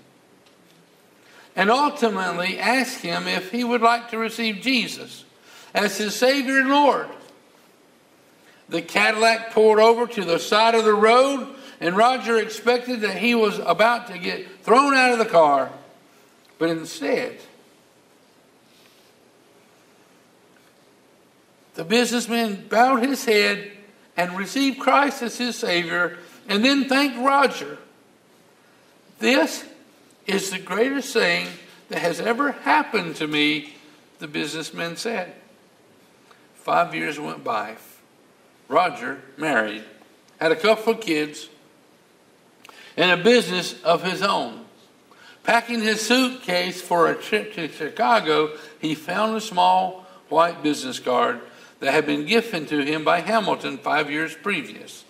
and ultimately asked him if he would like to receive Jesus as his Savior and Lord. The Cadillac pulled over to the side of the road, and Roger expected that he was about to get thrown out of the car. But instead, the businessman bowed his head and received Christ as his Savior, and then thanked Roger. This is the greatest thing that has ever happened to me, the businessman said. Five years went by. Roger married, had a couple of kids, and a business of his own. Packing his suitcase for a trip to Chicago, he found a small white business card that had been given to him by Hamilton five years previous.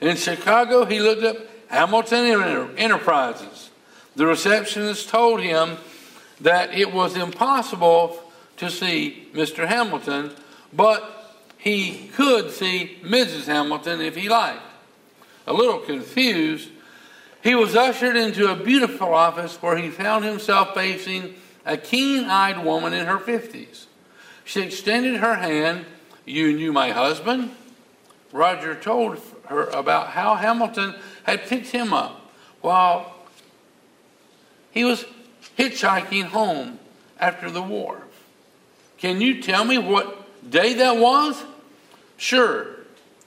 In Chicago, he looked up Hamilton Enterprises. The receptionist told him that it was impossible to see Mr. Hamilton, but he could see Mrs. Hamilton if he liked. A little confused, he was ushered into a beautiful office where he found himself facing a keen eyed woman in her 50s. She extended her hand. You knew my husband? Roger told her about how Hamilton had picked him up while he was hitchhiking home after the war. Can you tell me what day that was? Sure,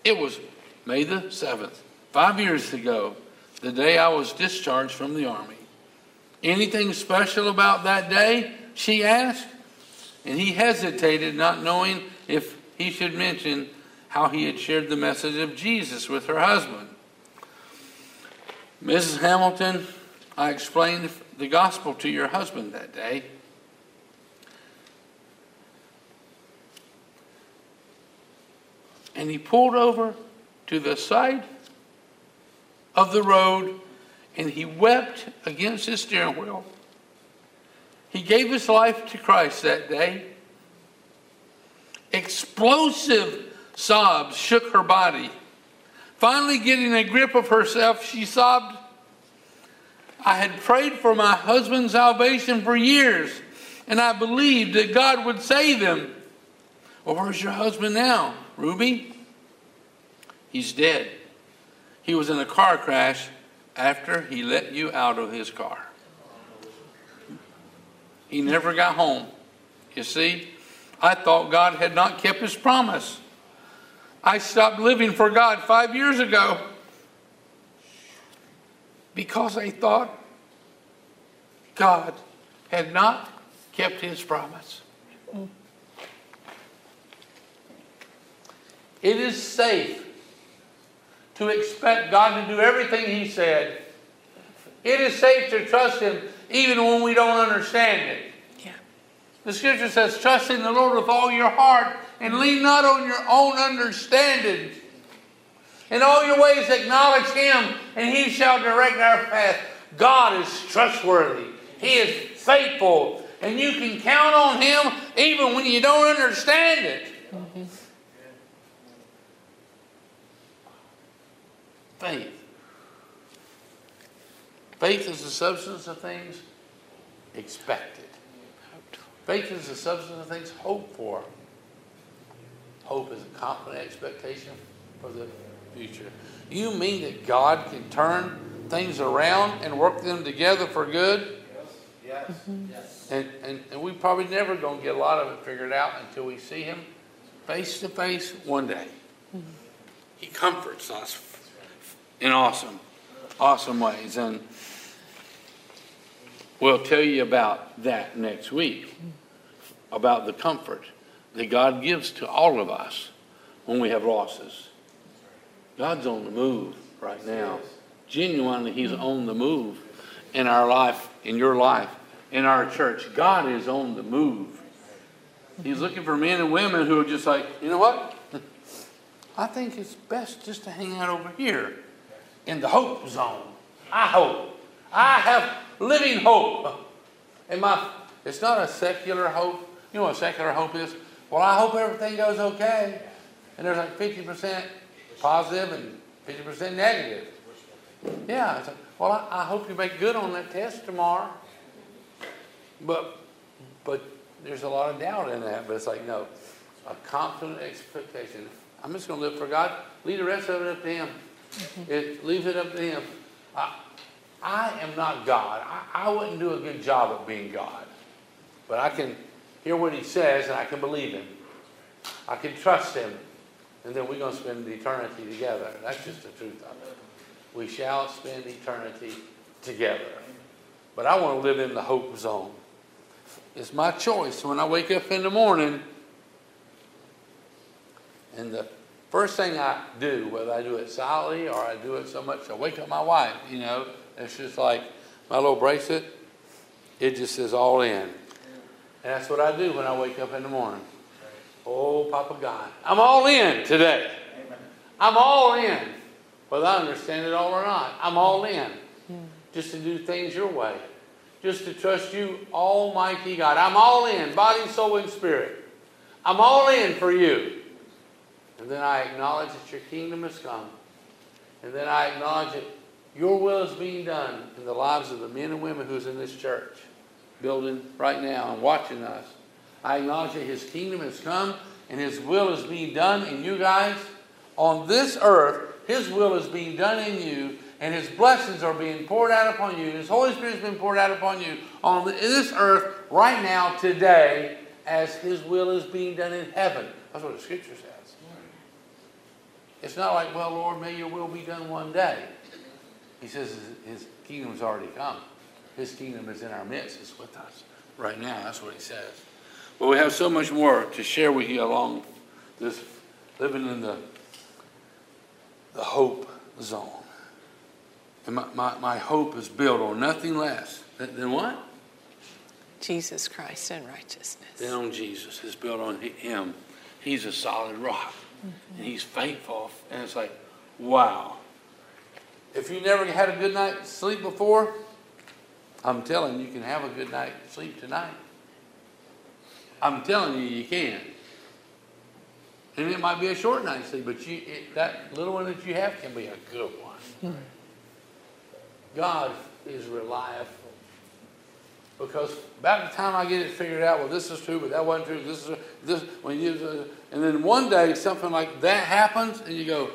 it was May the 7th, five years ago, the day I was discharged from the Army. Anything special about that day? She asked. And he hesitated, not knowing if he should mention how he had shared the message of Jesus with her husband. Mrs. Hamilton, I explained the gospel to your husband that day. And he pulled over to the side of the road and he wept against his steering wheel. He gave his life to Christ that day. Explosive sobs shook her body. Finally, getting a grip of herself, she sobbed, I had prayed for my husband's salvation for years, and I believed that God would save him. Well, where's your husband now, Ruby? He's dead. He was in a car crash after he let you out of his car. He never got home. You see, I thought God had not kept his promise. I stopped living for God five years ago because I thought God had not kept his promise. It is safe to expect God to do everything he said. It is safe to trust him even when we don't understand it. Yeah. The scripture says, Trust in the Lord with all your heart and lean not on your own understanding. In all your ways acknowledge him, and he shall direct our path. God is trustworthy. He is faithful. And you can count on him even when you don't understand it. Mm-hmm. Faith. Faith is the substance of things expected. Faith is the substance of things hoped for. Hope is a confident expectation for the future. You mean that God can turn things around and work them together for good? Yes, yes. Mm-hmm. And, and, and we probably never going to get a lot of it figured out until we see Him face to face one day. Mm-hmm. He comforts us in awesome, awesome ways. And we'll tell you about that next week about the comfort that God gives to all of us when we have losses. God's on the move right now. Genuinely, He's on the move in our life, in your life, in our church. God is on the move. He's looking for men and women who are just like, you know what? I think it's best just to hang out over here in the hope zone. I hope. I have living hope. And my it's not a secular hope. You know what secular hope is? Well, I hope everything goes okay. And there's like 50% positive and 50% negative. Yeah. Like, well, I, I hope you make good on that test tomorrow. But but there's a lot of doubt in that. But it's like, no, a confident expectation. I'm just going to live for God. Leave the rest of it up to Him. Mm-hmm. It leaves it up to Him. I, I am not God. I, I wouldn't do a good job of being God. But I can hear what He says and I can believe Him. I can trust Him. And then we're going to spend eternity together. That's just the truth of it. We shall spend eternity together. But I want to live in the hope zone. It's my choice when I wake up in the morning. And the first thing I do, whether I do it silently or I do it so much, I wake up my wife, you know, it's just like my little bracelet, it just says all in. And that's what I do when I wake up in the morning. Oh, Papa God, I'm all in today. I'm all in. Whether I understand it all or not, I'm all in. Just to do things your way. Just to trust you, Almighty God. I'm all in, body, soul, and spirit. I'm all in for you. And then I acknowledge that your kingdom has come. And then I acknowledge that your will is being done in the lives of the men and women who's in this church, building right now and watching us. I acknowledge that his kingdom has come and his will is being done in you guys. On this earth, his will is being done in you, and his blessings are being poured out upon you. His Holy Spirit has been poured out upon you on this earth right now, today, as his will is being done in heaven. That's what the scripture says. It's not like, well, Lord, may your will be done one day. He says his, his kingdom's already come. His kingdom is in our midst. It's with us right now. That's what he says. But we have so much more to share with you along this living in the, the hope zone. And my, my, my hope is built on nothing less than, than what? Jesus Christ and righteousness. Than on Jesus. It's built on Him. He's a solid rock. And He's faithful. And it's like, wow. If you never had a good night's sleep before, I'm telling you, you can have a good night's sleep tonight. I'm telling you, you can. And it might be a short night's sleep, but you, it, that little one that you have can be a good one. God is reliable. Because about the time I get it figured out, well, this is true, but that wasn't true. This is this when you, uh, and then one day something like that happens, and you go,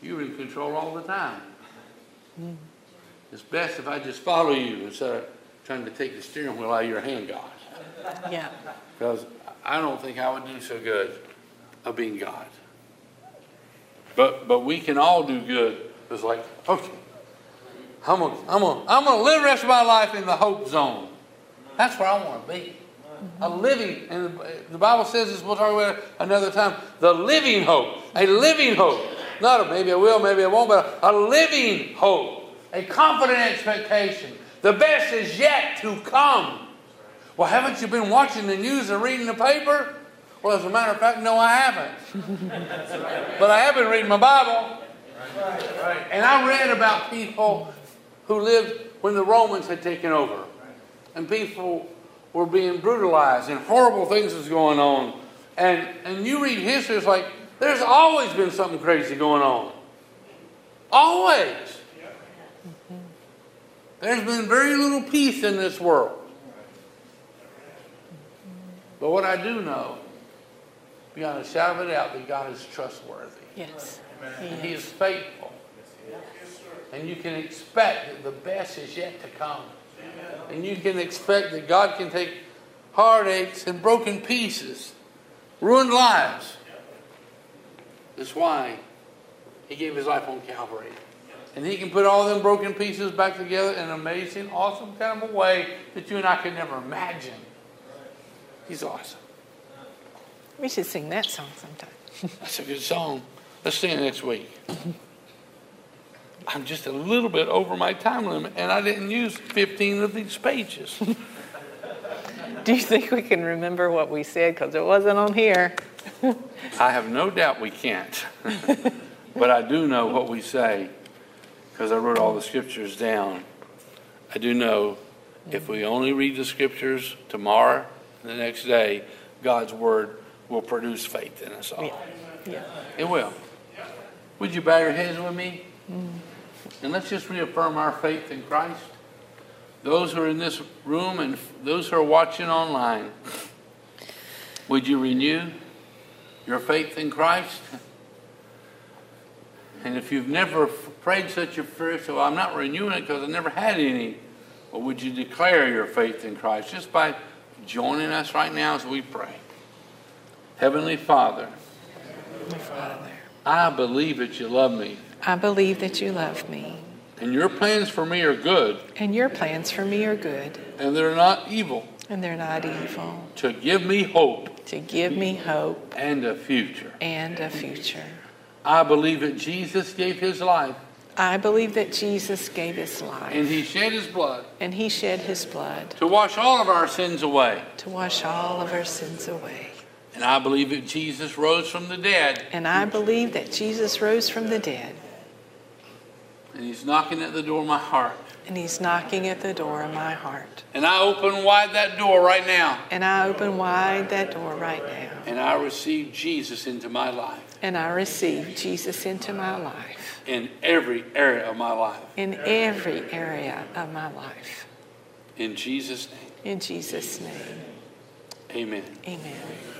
"You're in control all the time." Mm. It's best if I just follow you instead of trying to take the steering wheel out of your hand, God. Yeah. Because I don't think I would do so good of being God. But but we can all do good. It's like, okay, I'm gonna, I'm gonna, I'm gonna live the rest of my life in the hope zone. That's where I want to be. A living, and the Bible says this, we'll talk about it another time, the living hope. A living hope. Not a maybe I will, maybe I won't, but a, a living hope. A confident expectation. The best is yet to come. Well, haven't you been watching the news and reading the paper? Well, as a matter of fact, no, I haven't. but I have been reading my Bible. And I read about people who lived when the Romans had taken over. And people were being brutalized and horrible things was going on. And, and you read history, it's like there's always been something crazy going on. Always. There's been very little peace in this world. But what I do know, beyond a shadow of a doubt, that God is trustworthy. Yes. He, he is faithful. And you can expect that the best is yet to come. And you can expect that God can take heartaches and broken pieces, ruined lives. That's why He gave His life on Calvary. And He can put all them broken pieces back together in an amazing, awesome kind of a way that you and I could never imagine. He's awesome. We should sing that song sometime. That's a good song. Let's sing it next week. I'm just a little bit over my time limit, and I didn't use 15 of these pages. Do you think we can remember what we said? Because it wasn't on here. I have no doubt we can't. but I do know what we say because I wrote all the scriptures down. I do know if we only read the scriptures tomorrow and the next day, God's word will produce faith in us all. Yeah. yeah. It will. Would you bow your heads with me? Mm. And let's just reaffirm our faith in Christ. Those who are in this room and those who are watching online, would you renew your faith in Christ? And if you've never prayed such a prayer, so I'm not renewing it because I never had any, but would you declare your faith in Christ just by joining us right now as we pray? Heavenly Father, Heavenly Father, I believe that you love me. I believe that you love me. And your plans for me are good. And your plans for me are good. And they're not evil. And they're not evil. To give me hope. To give me hope. And a future. And a future. I believe that Jesus gave his life. I believe that Jesus gave his life. And he shed his blood. And he shed his blood. To wash all of our sins away. To wash all of our sins away. And I believe that Jesus rose from the dead. And I believe that Jesus rose from the dead. And he's knocking at the door of my heart. And he's knocking at the door of my heart. And I open wide that door right now. And I open wide that door right now. And I receive Jesus into my life. And I receive Jesus into my life. In every area of my life. In every area of my life. In Jesus' name. In Jesus' name. Amen. Amen.